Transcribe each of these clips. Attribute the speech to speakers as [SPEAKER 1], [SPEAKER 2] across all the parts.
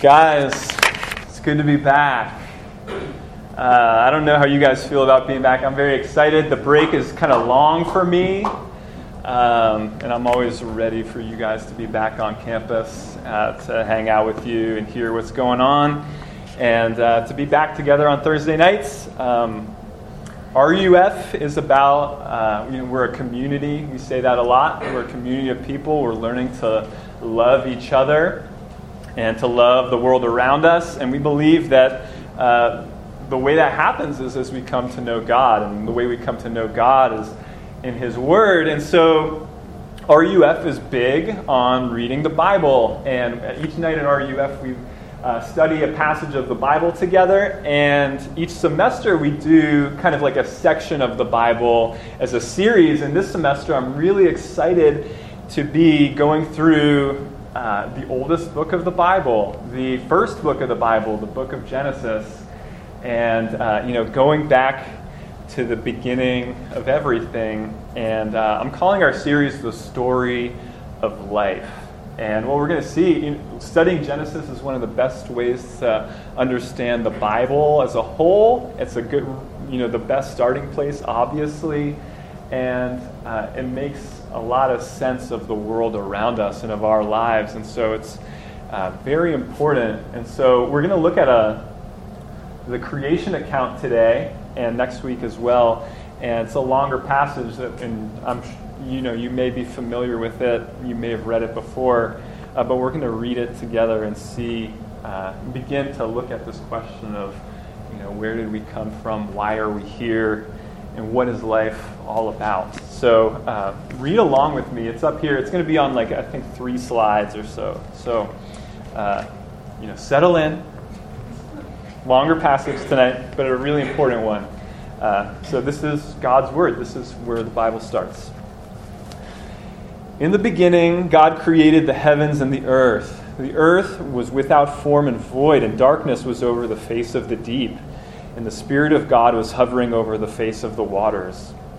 [SPEAKER 1] Guys, it's good to be back. Uh, I don't know how you guys feel about being back. I'm very excited. The break is kind of long for me, um, and I'm always ready for you guys to be back on campus uh, to hang out with you and hear what's going on, and uh, to be back together on Thursday nights. Um, RUF is about, uh, you know, we're a community. We say that a lot. We're a community of people. We're learning to love each other and to love the world around us. And we believe that uh, the way that happens is as we come to know God. And the way we come to know God is in His Word. And so RUF is big on reading the Bible. And each night at RUF, we uh, study a passage of the Bible together. And each semester, we do kind of like a section of the Bible as a series. And this semester, I'm really excited to be going through uh, the oldest book of the Bible, the first book of the Bible, the book of Genesis, and uh, you know, going back to the beginning of everything. And uh, I'm calling our series "The Story of Life." And what we're going to see, studying Genesis is one of the best ways to understand the Bible as a whole. It's a good, you know, the best starting place, obviously, and uh, it makes a lot of sense of the world around us and of our lives. And so it's uh, very important. And so we're going to look at a, the creation account today and next week as well. And it's a longer passage, that, and I'm, you know, you may be familiar with it. You may have read it before, uh, but we're going to read it together and see, uh, begin to look at this question of, you know, where did we come from? Why are we here? and what is life all about. So uh, read along with me. It's up here. It's going to be on like I think three slides or so. So uh, you know, settle in. Longer passage tonight, but a really important one. Uh, so this is God's word. This is where the Bible starts. In the beginning, God created the heavens and the earth. The earth was without form and void, and darkness was over the face of the deep and the Spirit of God was hovering over the face of the waters.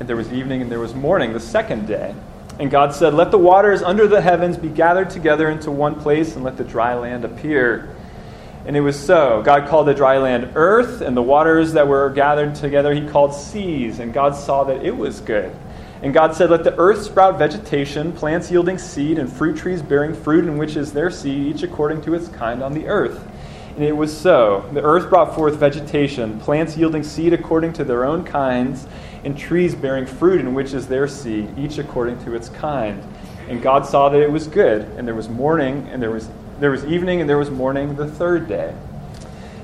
[SPEAKER 1] And there was evening and there was morning the second day. And God said, Let the waters under the heavens be gathered together into one place, and let the dry land appear. And it was so. God called the dry land earth, and the waters that were gathered together he called seas. And God saw that it was good. And God said, Let the earth sprout vegetation, plants yielding seed, and fruit trees bearing fruit, in which is their seed, each according to its kind on the earth. And it was so. The earth brought forth vegetation, plants yielding seed according to their own kinds, and trees bearing fruit, in which is their seed, each according to its kind. And God saw that it was good, and there was morning, and there was, there was evening, and there was morning the third day.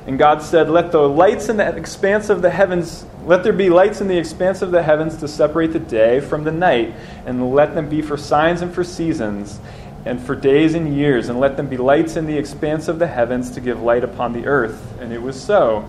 [SPEAKER 1] And God said, Let the lights in the expanse of the heavens, let there be lights in the expanse of the heavens to separate the day from the night, and let them be for signs and for seasons, and for days and years, and let them be lights in the expanse of the heavens to give light upon the earth. And it was so.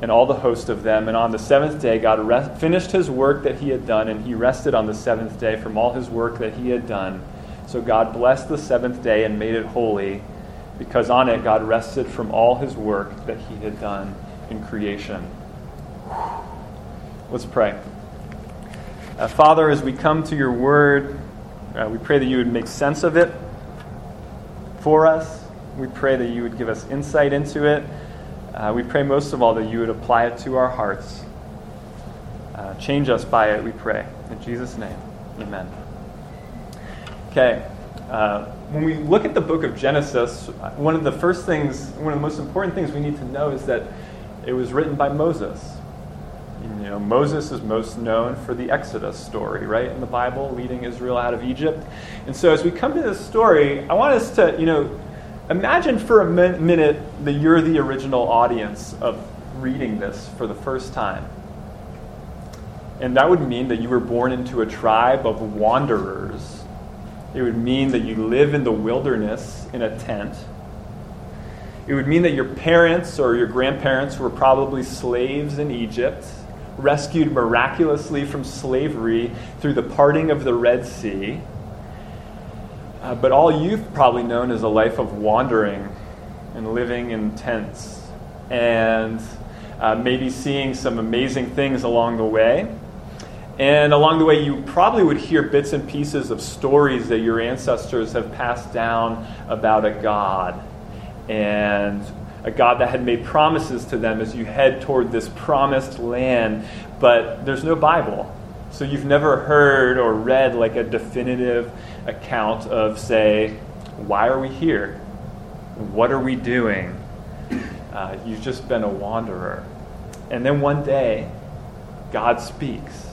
[SPEAKER 1] and all the host of them. And on the seventh day, God rest, finished his work that he had done, and he rested on the seventh day from all his work that he had done. So God blessed the seventh day and made it holy, because on it God rested from all his work that he had done in creation. Let's pray. Uh, Father, as we come to your word, uh, we pray that you would make sense of it for us. We pray that you would give us insight into it. Uh, we pray most of all that you would apply it to our hearts. Uh, change us by it, we pray. In Jesus' name, amen. Okay. Uh, when we look at the book of Genesis, one of the first things, one of the most important things we need to know is that it was written by Moses. You know, Moses is most known for the Exodus story, right, in the Bible, leading Israel out of Egypt. And so as we come to this story, I want us to, you know, imagine for a min- minute that you're the original audience of reading this for the first time. And that would mean that you were born into a tribe of wanderers. It would mean that you live in the wilderness in a tent. It would mean that your parents or your grandparents were probably slaves in Egypt rescued miraculously from slavery through the parting of the Red Sea. Uh, but all you've probably known is a life of wandering and living in tents and uh, maybe seeing some amazing things along the way. And along the way, you probably would hear bits and pieces of stories that your ancestors have passed down about a God and a God that had made promises to them as you head toward this promised land, but there's no Bible. So you've never heard or read like a definitive account of, say, why are we here? What are we doing? Uh, you've just been a wanderer. And then one day, God speaks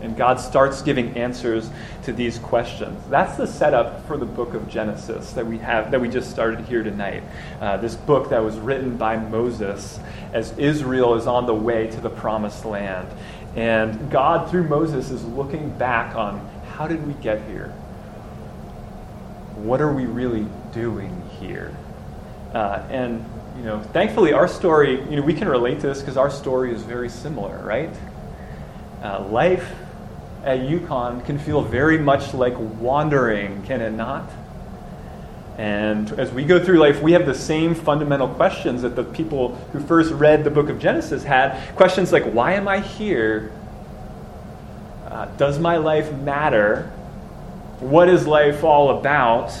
[SPEAKER 1] and God starts giving answers to these questions. That's the setup for the book of Genesis that we have that we just started here tonight. Uh, this book that was written by Moses as Israel is on the way to the promised land. And God, through Moses, is looking back on how did we get here? What are we really doing here? Uh, and you know, thankfully, our story, you know, we can relate to this because our story is very similar, right? Uh, life at UConn can feel very much like wandering, can it not? And as we go through life, we have the same fundamental questions that the people who first read the book of Genesis had. Questions like, why am I here? Uh, does my life matter? What is life all about?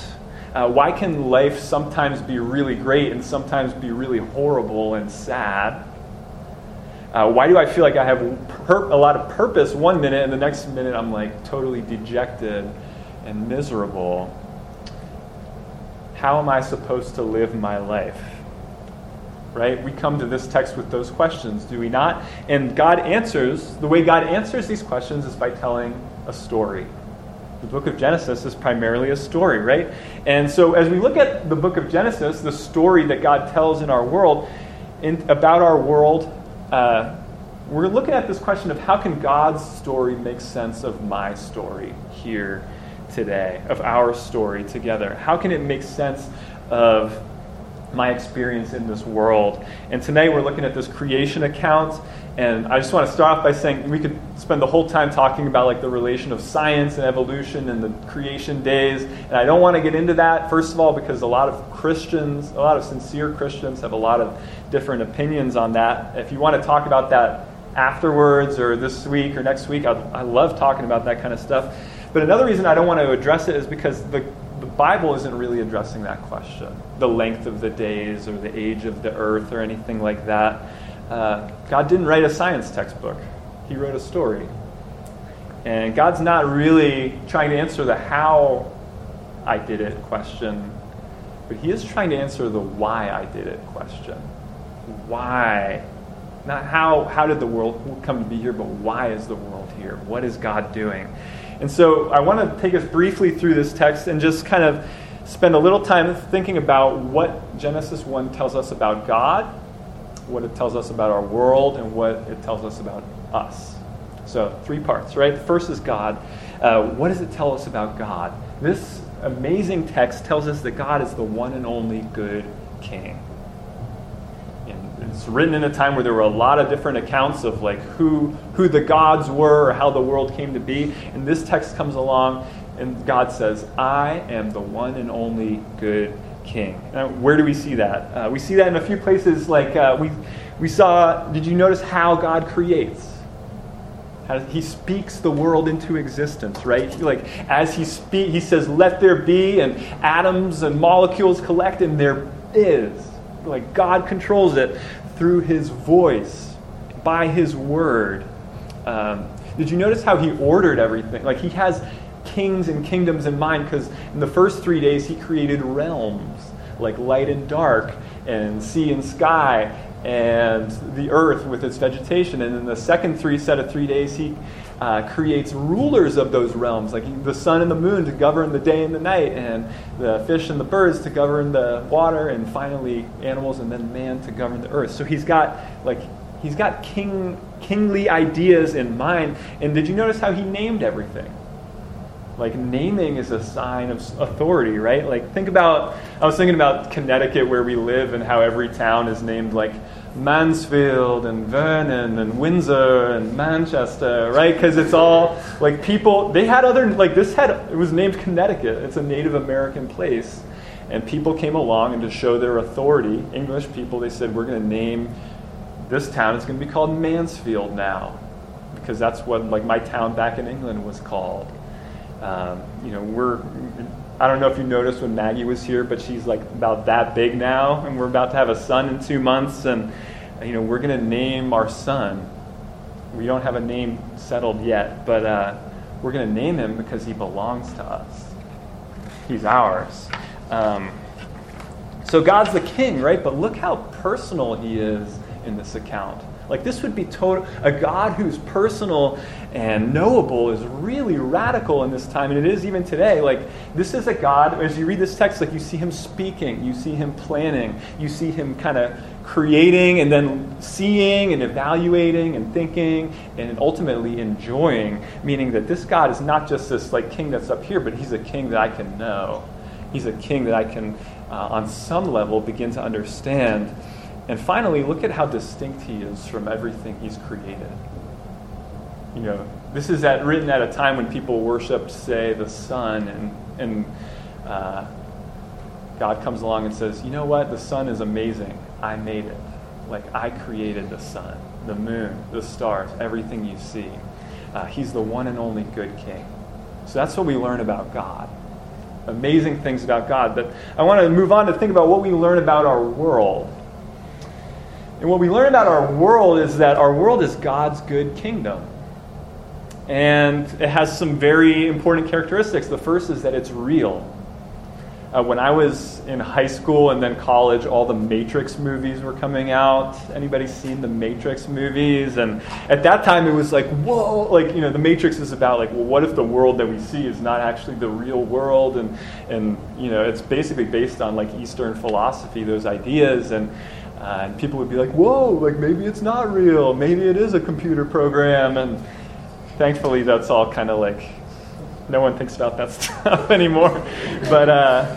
[SPEAKER 1] Uh, why can life sometimes be really great and sometimes be really horrible and sad? Uh, why do I feel like I have a lot of purpose one minute and the next minute I'm like totally dejected and miserable? How am I supposed to live my life? Right? We come to this text with those questions, do we not? And God answers, the way God answers these questions is by telling a story. The book of Genesis is primarily a story, right? And so as we look at the book of Genesis, the story that God tells in our world, in, about our world, uh, we're looking at this question of how can God's story make sense of my story here today, of our story together? How can it make sense of my experience in this world. And tonight we're looking at this creation account. And I just want to start off by saying we could spend the whole time talking about like the relation of science and evolution and the creation days. And I don't want to get into that, first of all, because a lot of Christians, a lot of sincere Christians, have a lot of different opinions on that. If you want to talk about that afterwards or this week or next week, I, I love talking about that kind of stuff. But another reason I don't want to address it is because the the Bible isn't really addressing that question the length of the days or the age of the earth or anything like that. Uh, God didn't write a science textbook, He wrote a story. And God's not really trying to answer the how I did it question, but He is trying to answer the why I did it question. Why? Not how, how did the world come to be here, but why is the world here? What is God doing? And so I want to take us briefly through this text and just kind of spend a little time thinking about what Genesis 1 tells us about God, what it tells us about our world, and what it tells us about us. So, three parts, right? The first is God. Uh, what does it tell us about God? This amazing text tells us that God is the one and only good king. And It's written in a time where there were a lot of different accounts of like who who the gods were or how the world came to be. And this text comes along and God says, "I am the one and only good king." Now, where do we see that? Uh, we see that in a few places. Like uh, we we saw. Did you notice how God creates? How he speaks the world into existence, right? Like as he speak, he says, "Let there be," and atoms and molecules collect, and there is. Like God controls it through his voice, by his word. Um, did you notice how he ordered everything? Like he has kings and kingdoms in mind because in the first three days he created realms like light and dark and sea and sky and the earth with its vegetation. And in the second three set of three days, he uh, creates rulers of those realms, like the sun and the moon to govern the day and the night, and the fish and the birds to govern the water, and finally animals and then man to govern the earth. So he's got like he's got king kingly ideas in mind. And did you notice how he named everything? Like naming is a sign of authority, right? Like think about I was thinking about Connecticut where we live and how every town is named like Mansfield and Vernon and Windsor and Manchester, right? Because it's all like people, they had other, like this had, it was named Connecticut. It's a Native American place. And people came along and to show their authority, English people, they said, we're going to name this town, it's going to be called Mansfield now. Because that's what, like, my town back in England was called. Um, you know, we're, I don't know if you noticed when Maggie was here, but she's like about that big now, and we're about to have a son in two months, and you know we're going to name our son. We don't have a name settled yet, but uh, we're going to name him because he belongs to us. He's ours. Um, so God's the king, right? But look how personal he is in this account. Like this would be total a God who's personal and knowable is really radical in this time, and it is even today. Like this is a God. As you read this text, like you see him speaking, you see him planning, you see him kind of creating, and then seeing and evaluating and thinking, and ultimately enjoying. Meaning that this God is not just this like king that's up here, but he's a king that I can know. He's a king that I can, uh, on some level, begin to understand. And finally, look at how distinct he is from everything he's created. You know, this is at, written at a time when people worshiped, say, the sun, and, and uh, God comes along and says, You know what? The sun is amazing. I made it. Like, I created the sun, the moon, the stars, everything you see. Uh, he's the one and only good king. So that's what we learn about God. Amazing things about God. But I want to move on to think about what we learn about our world and what we learn about our world is that our world is God's good kingdom. And it has some very important characteristics. The first is that it's real. Uh, when I was in high school and then college, all the Matrix movies were coming out. Anybody seen the Matrix movies? And at that time, it was like, whoa, like, you know, the Matrix is about, like, well, what if the world that we see is not actually the real world? And, and you know, it's basically based on, like, Eastern philosophy, those ideas. And, uh, and people would be like, whoa, like maybe it's not real. Maybe it is a computer program. And thankfully, that's all kind of like, no one thinks about that stuff anymore. But, uh,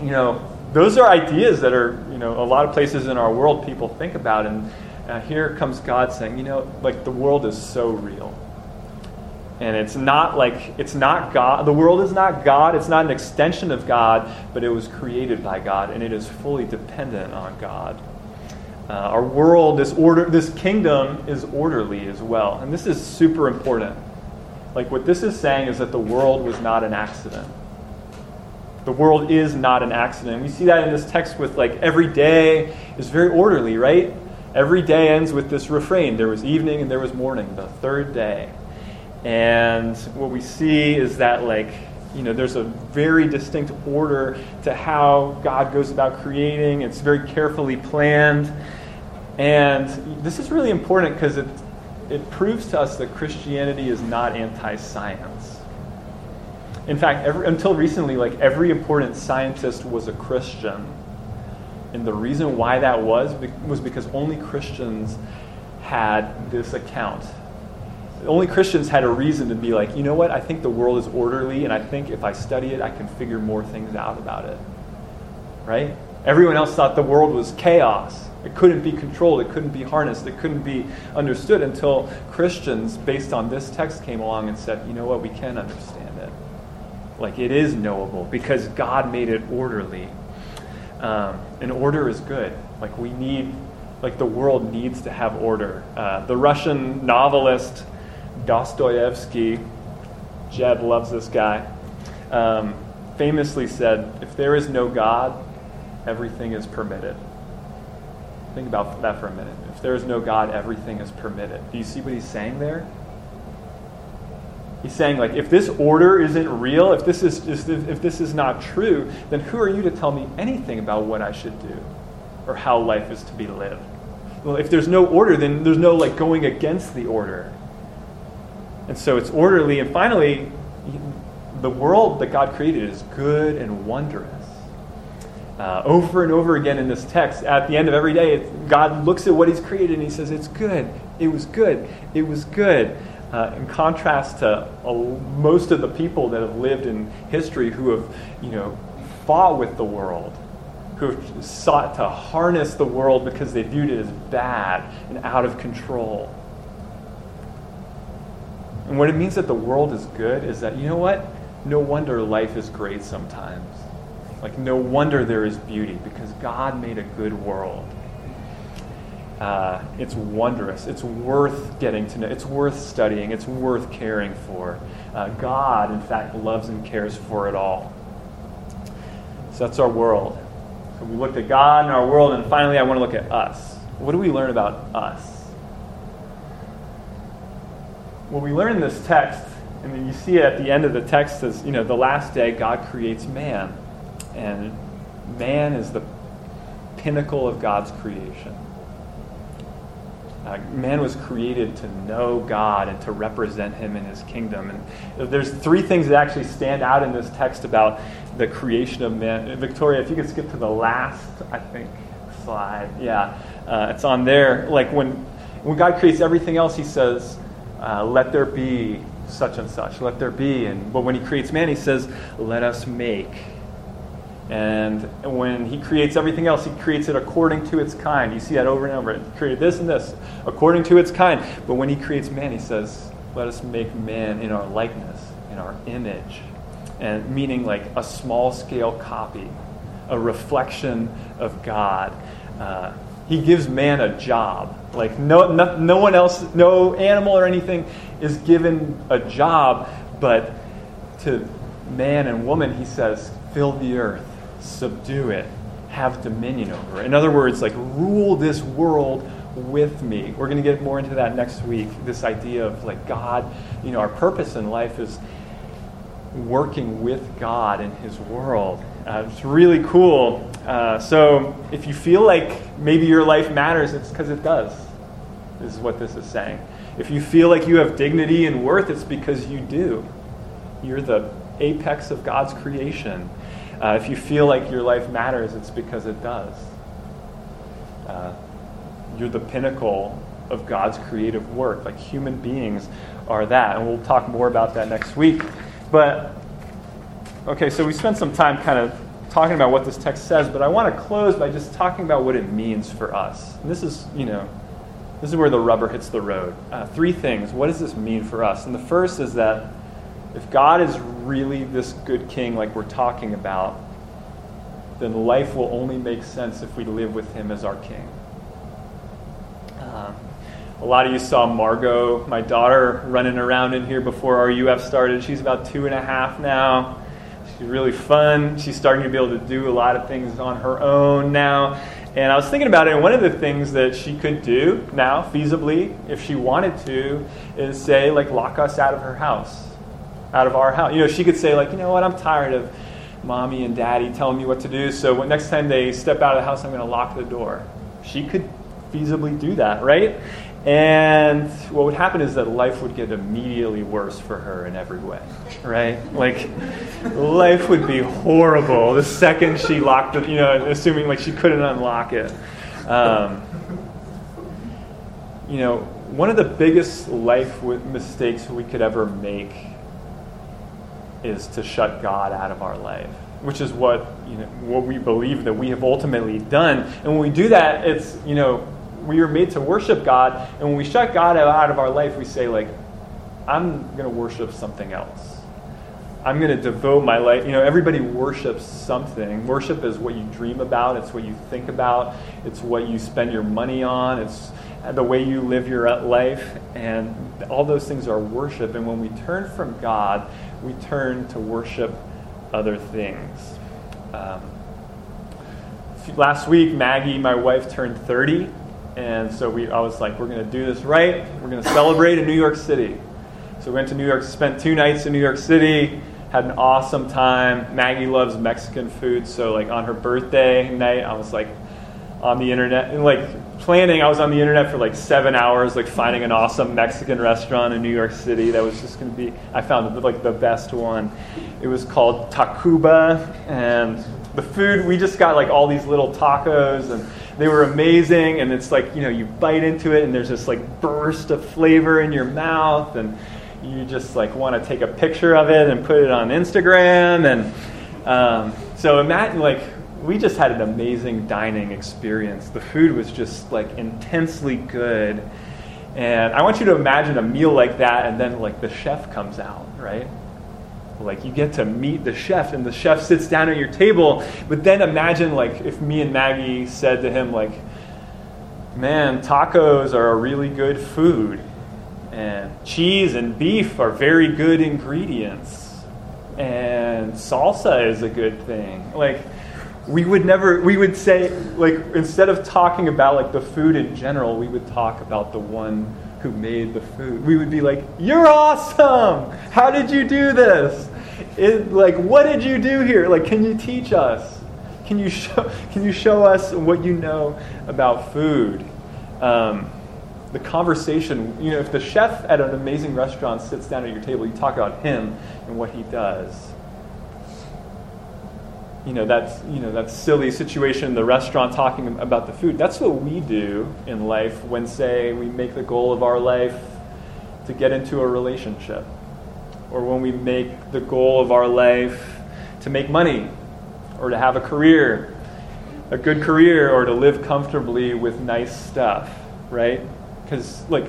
[SPEAKER 1] you know, those are ideas that are, you know, a lot of places in our world people think about. And uh, here comes God saying, you know, like the world is so real. And it's not like, it's not God. The world is not God. It's not an extension of God, but it was created by God, and it is fully dependent on God. Uh, our world, this order, this kingdom is orderly as well. And this is super important. Like what this is saying is that the world was not an accident. The world is not an accident. We see that in this text with like every day is very orderly, right? Every day ends with this refrain there was evening and there was morning, the third day. And what we see is that, like, you know, there's a very distinct order to how God goes about creating. It's very carefully planned. And this is really important because it, it proves to us that Christianity is not anti science. In fact, every, until recently, like every important scientist was a Christian. And the reason why that was was because only Christians had this account only Christians had a reason to be like, you know what, I think the world is orderly, and I think if I study it, I can figure more things out about it. Right? Everyone else thought the world was chaos. It couldn't be controlled, it couldn't be harnessed, it couldn't be understood until Christians, based on this text, came along and said, you know what, we can understand it. Like it is knowable because God made it orderly. Um, and order is good. Like we need, like the world needs to have order. Uh, the Russian novelist, Dostoevsky, Jed loves this guy, um, famously said, If there is no God, everything is permitted. Think about that for a minute. If there is no God, everything is permitted. Do you see what he's saying there? He's saying, like, if this order isn't real, if this is, if this is not true, then who are you to tell me anything about what I should do or how life is to be lived? Well, if there's no order, then there's no like going against the order. And so it's orderly. And finally, the world that God created is good and wondrous. Uh, over and over again in this text, at the end of every day, God looks at what He's created and He says, It's good. It was good. It was good. Uh, in contrast to uh, most of the people that have lived in history who have, you know, fought with the world, who have sought to harness the world because they viewed it as bad and out of control. And what it means that the world is good is that, you know what? No wonder life is great sometimes. Like, no wonder there is beauty because God made a good world. Uh, it's wondrous. It's worth getting to know. It's worth studying. It's worth caring for. Uh, God, in fact, loves and cares for it all. So that's our world. So we looked at God and our world, and finally, I want to look at us. What do we learn about us? what we learn in this text, and then you see it at the end of the text, is you know the last day God creates man, and man is the pinnacle of God's creation. Uh, man was created to know God and to represent Him in His kingdom. And there's three things that actually stand out in this text about the creation of man. Victoria, if you could skip to the last, I think, slide. Yeah, uh, it's on there. Like when when God creates everything else, He says, uh, let there be such and such, let there be. And but when he creates man, he says, let us make. And when he creates everything else, he creates it according to its kind. You see that over and over. He created this and this according to its kind. But when he creates man, he says, let us make man in our likeness, in our image. And meaning like a small scale copy, a reflection of God. Uh, he gives man a job. Like no, no, no one else, no animal or anything is given a job, but to man and woman, he says, fill the earth, subdue it, have dominion over it. In other words, like rule this world with me. We're going to get more into that next week. This idea of like God, you know, our purpose in life is working with God in His world. Uh, it's really cool. Uh, so if you feel like maybe your life matters, it's because it does, This is what this is saying. If you feel like you have dignity and worth, it's because you do. You're the apex of God's creation. Uh, if you feel like your life matters, it's because it does. Uh, you're the pinnacle of God's creative work. Like human beings are that. And we'll talk more about that next week. But, okay, so we spent some time kind of talking about what this text says, but I want to close by just talking about what it means for us. And this is, you know, this is where the rubber hits the road. Uh, three things. What does this mean for us? And the first is that if God is really this good king, like we're talking about, then life will only make sense if we live with him as our king. Uh, a lot of you saw Margot, my daughter, running around in here before RUF started. She's about two and a half now. She's really fun. She's starting to be able to do a lot of things on her own now. And I was thinking about it, and one of the things that she could do now, feasibly, if she wanted to, is say, like, lock us out of her house, out of our house. You know, she could say, like, you know what, I'm tired of mommy and daddy telling me what to do, so when, next time they step out of the house, I'm going to lock the door. She could feasibly do that, right? And what would happen is that life would get immediately worse for her in every way, right? Like, life would be horrible the second she locked it, you know, assuming like she couldn't unlock it. Um, you know, one of the biggest life mistakes we could ever make is to shut God out of our life, which is what, you know, what we believe that we have ultimately done. And when we do that, it's, you know, we are made to worship God, and when we shut God out of our life, we say, like, I'm going to worship something else. I'm going to devote my life. You know, everybody worships something. Worship is what you dream about, it's what you think about, it's what you spend your money on, it's the way you live your life. And all those things are worship. And when we turn from God, we turn to worship other things. Um, last week, Maggie, my wife, turned 30. And so we, I was like, we're going to do this right. We're going to celebrate in New York City. So we went to New York, spent two nights in New York City, had an awesome time. Maggie loves Mexican food, so like on her birthday night, I was like on the internet and like planning. I was on the internet for like seven hours, like finding an awesome Mexican restaurant in New York City that was just going to be. I found like the best one. It was called Tacuba, and the food we just got like all these little tacos and they were amazing, and it's like, you know, you bite into it, and there's this like burst of flavor in your mouth, and you just like want to take a picture of it and put it on Instagram. And um, so imagine, like, we just had an amazing dining experience. The food was just like intensely good. And I want you to imagine a meal like that, and then like the chef comes out, right? like you get to meet the chef and the chef sits down at your table but then imagine like if me and maggie said to him like man tacos are a really good food and cheese and beef are very good ingredients and salsa is a good thing like we would never we would say like instead of talking about like the food in general we would talk about the one who made the food. We would be like, You're awesome! How did you do this? It, like, what did you do here? Like, can you teach us? Can you show, can you show us what you know about food? Um, the conversation, you know, if the chef at an amazing restaurant sits down at your table, you talk about him and what he does. You know, that's, you know, that silly situation in the restaurant talking about the food. That's what we do in life when, say, we make the goal of our life to get into a relationship or when we make the goal of our life to make money or to have a career, a good career, or to live comfortably with nice stuff, right? Because, like,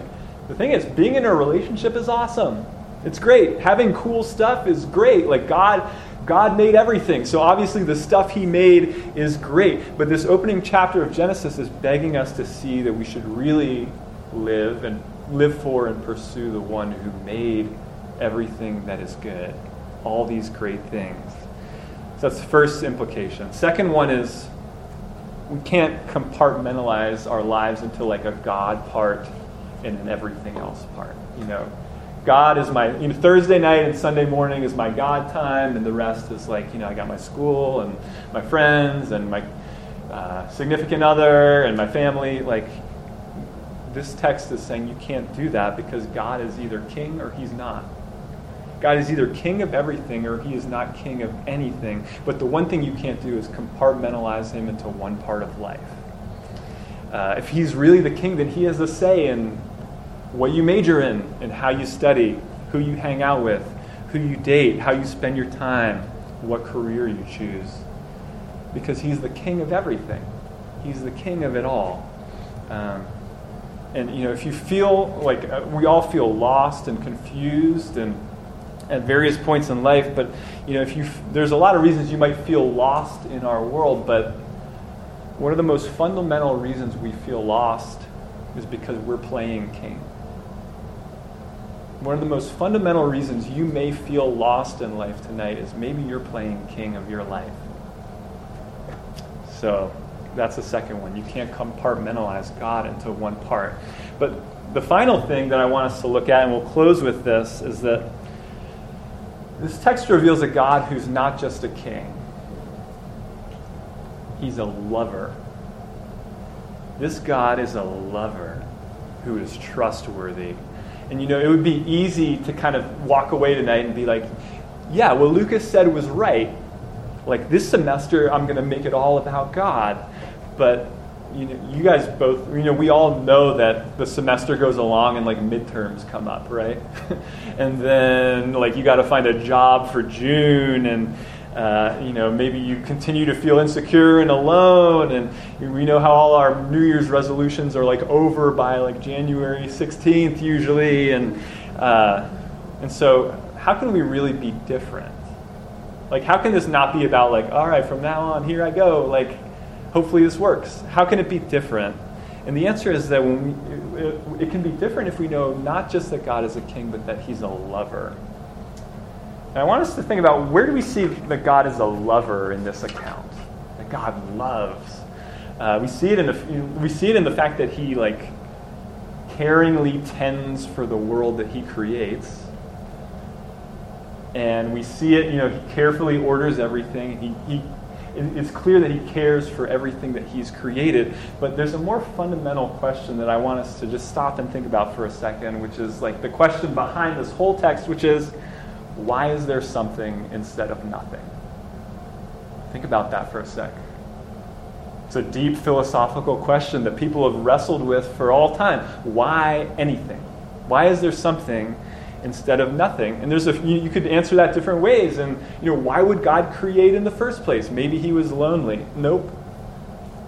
[SPEAKER 1] the thing is, being in a relationship is awesome. It's great. Having cool stuff is great. Like, God. God made everything. So obviously the stuff he made is great. But this opening chapter of Genesis is begging us to see that we should really live and live for and pursue the one who made everything that is good, all these great things. So that's the first implication. Second one is we can't compartmentalize our lives into like a God part and an everything else part. You know, God is my you know, Thursday night and Sunday morning is my God time, and the rest is like you know I got my school and my friends and my uh, significant other and my family. Like this text is saying you can't do that because God is either king or he's not. God is either king of everything or he is not king of anything. But the one thing you can't do is compartmentalize him into one part of life. Uh, if he's really the king, then he has a say in what you major in and how you study, who you hang out with, who you date, how you spend your time, what career you choose. because he's the king of everything. He's the king of it all. Um, and you know, if you feel like uh, we all feel lost and confused and at various points in life, but you know, if you there's a lot of reasons you might feel lost in our world, but one of the most fundamental reasons we feel lost is because we're playing king. One of the most fundamental reasons you may feel lost in life tonight is maybe you're playing king of your life. So that's the second one. You can't compartmentalize God into one part. But the final thing that I want us to look at, and we'll close with this, is that this text reveals a God who's not just a king, he's a lover. This God is a lover who is trustworthy. And you know, it would be easy to kind of walk away tonight and be like, yeah, what Lucas said was right. Like this semester, I'm going to make it all about God. But you know, you guys both, you know, we all know that the semester goes along and like midterms come up, right? and then like you got to find a job for June and uh, you know, maybe you continue to feel insecure and alone, and we know how all our New Year's resolutions are like over by like January 16th usually, and uh, and so how can we really be different? Like, how can this not be about like, all right, from now on, here I go, like, hopefully this works. How can it be different? And the answer is that when we, it, it can be different if we know not just that God is a king, but that He's a lover. And I want us to think about where do we see that God is a lover in this account? That God loves. Uh, we see it in the we see it in the fact that He like caringly tends for the world that He creates. And we see it, you know, he carefully orders everything. He, he it's clear that he cares for everything that he's created. But there's a more fundamental question that I want us to just stop and think about for a second, which is like the question behind this whole text, which is why is there something instead of nothing? Think about that for a sec. It's a deep philosophical question that people have wrestled with for all time. Why anything? Why is there something instead of nothing? And there's a you, you could answer that different ways. And you know, why would God create in the first place? Maybe he was lonely. Nope.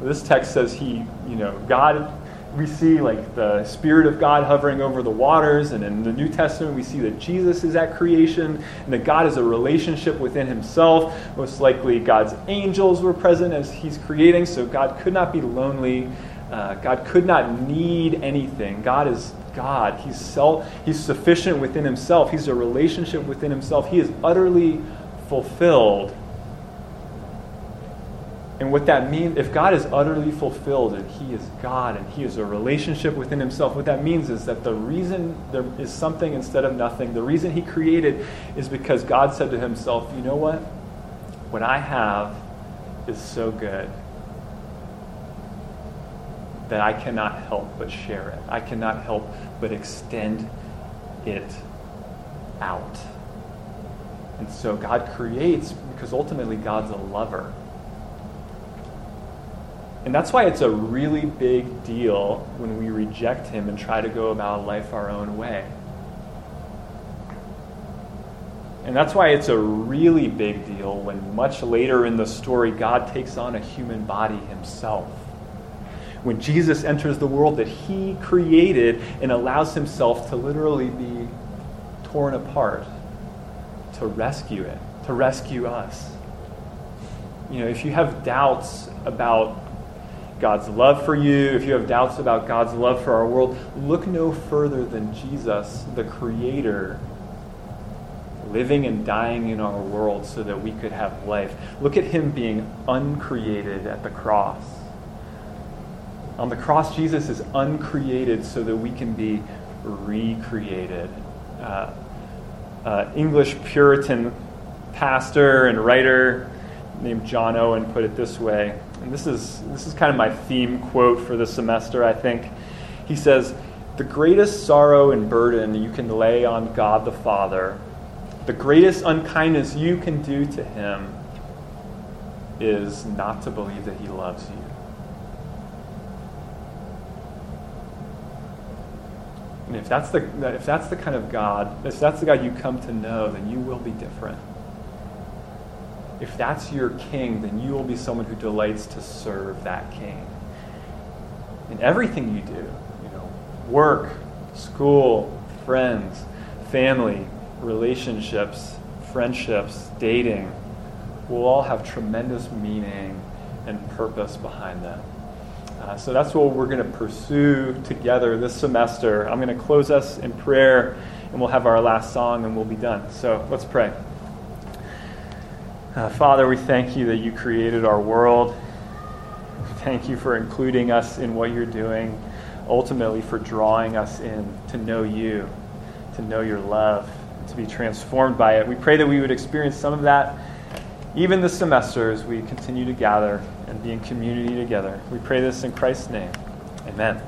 [SPEAKER 1] This text says he, you know, God we see like the spirit of god hovering over the waters and in the new testament we see that jesus is at creation and that god is a relationship within himself. Most likely god's angels were present as he's creating so god could not be lonely. Uh, god could not need anything. God is god. He's self he's sufficient within himself. He's a relationship within himself. He is utterly fulfilled and what that means, if God is utterly fulfilled and He is God and He is a relationship within Himself, what that means is that the reason there is something instead of nothing, the reason He created is because God said to Himself, you know what? What I have is so good that I cannot help but share it. I cannot help but extend it out. And so God creates because ultimately God's a lover. And that's why it's a really big deal when we reject him and try to go about life our own way. And that's why it's a really big deal when much later in the story God takes on a human body himself. When Jesus enters the world that he created and allows himself to literally be torn apart to rescue it, to rescue us. You know, if you have doubts about God's love for you, if you have doubts about God's love for our world, look no further than Jesus, the Creator, living and dying in our world so that we could have life. Look at Him being uncreated at the cross. On the cross, Jesus is uncreated so that we can be recreated. Uh, uh, English Puritan pastor and writer named John Owen put it this way and this is, this is kind of my theme quote for the semester, I think. He says, The greatest sorrow and burden you can lay on God the Father, the greatest unkindness you can do to him, is not to believe that he loves you. And if that's the if that's the kind of God, if that's the God you come to know, then you will be different. If that's your king, then you will be someone who delights to serve that king. In everything you do, you know, work, school, friends, family, relationships, friendships, dating, will all have tremendous meaning and purpose behind them. Uh, so that's what we're going to pursue together this semester. I'm going to close us in prayer, and we'll have our last song, and we'll be done. So let's pray. Uh, Father, we thank you that you created our world. Thank you for including us in what you're doing, ultimately, for drawing us in to know you, to know your love, to be transformed by it. We pray that we would experience some of that even this semester as we continue to gather and be in community together. We pray this in Christ's name. Amen.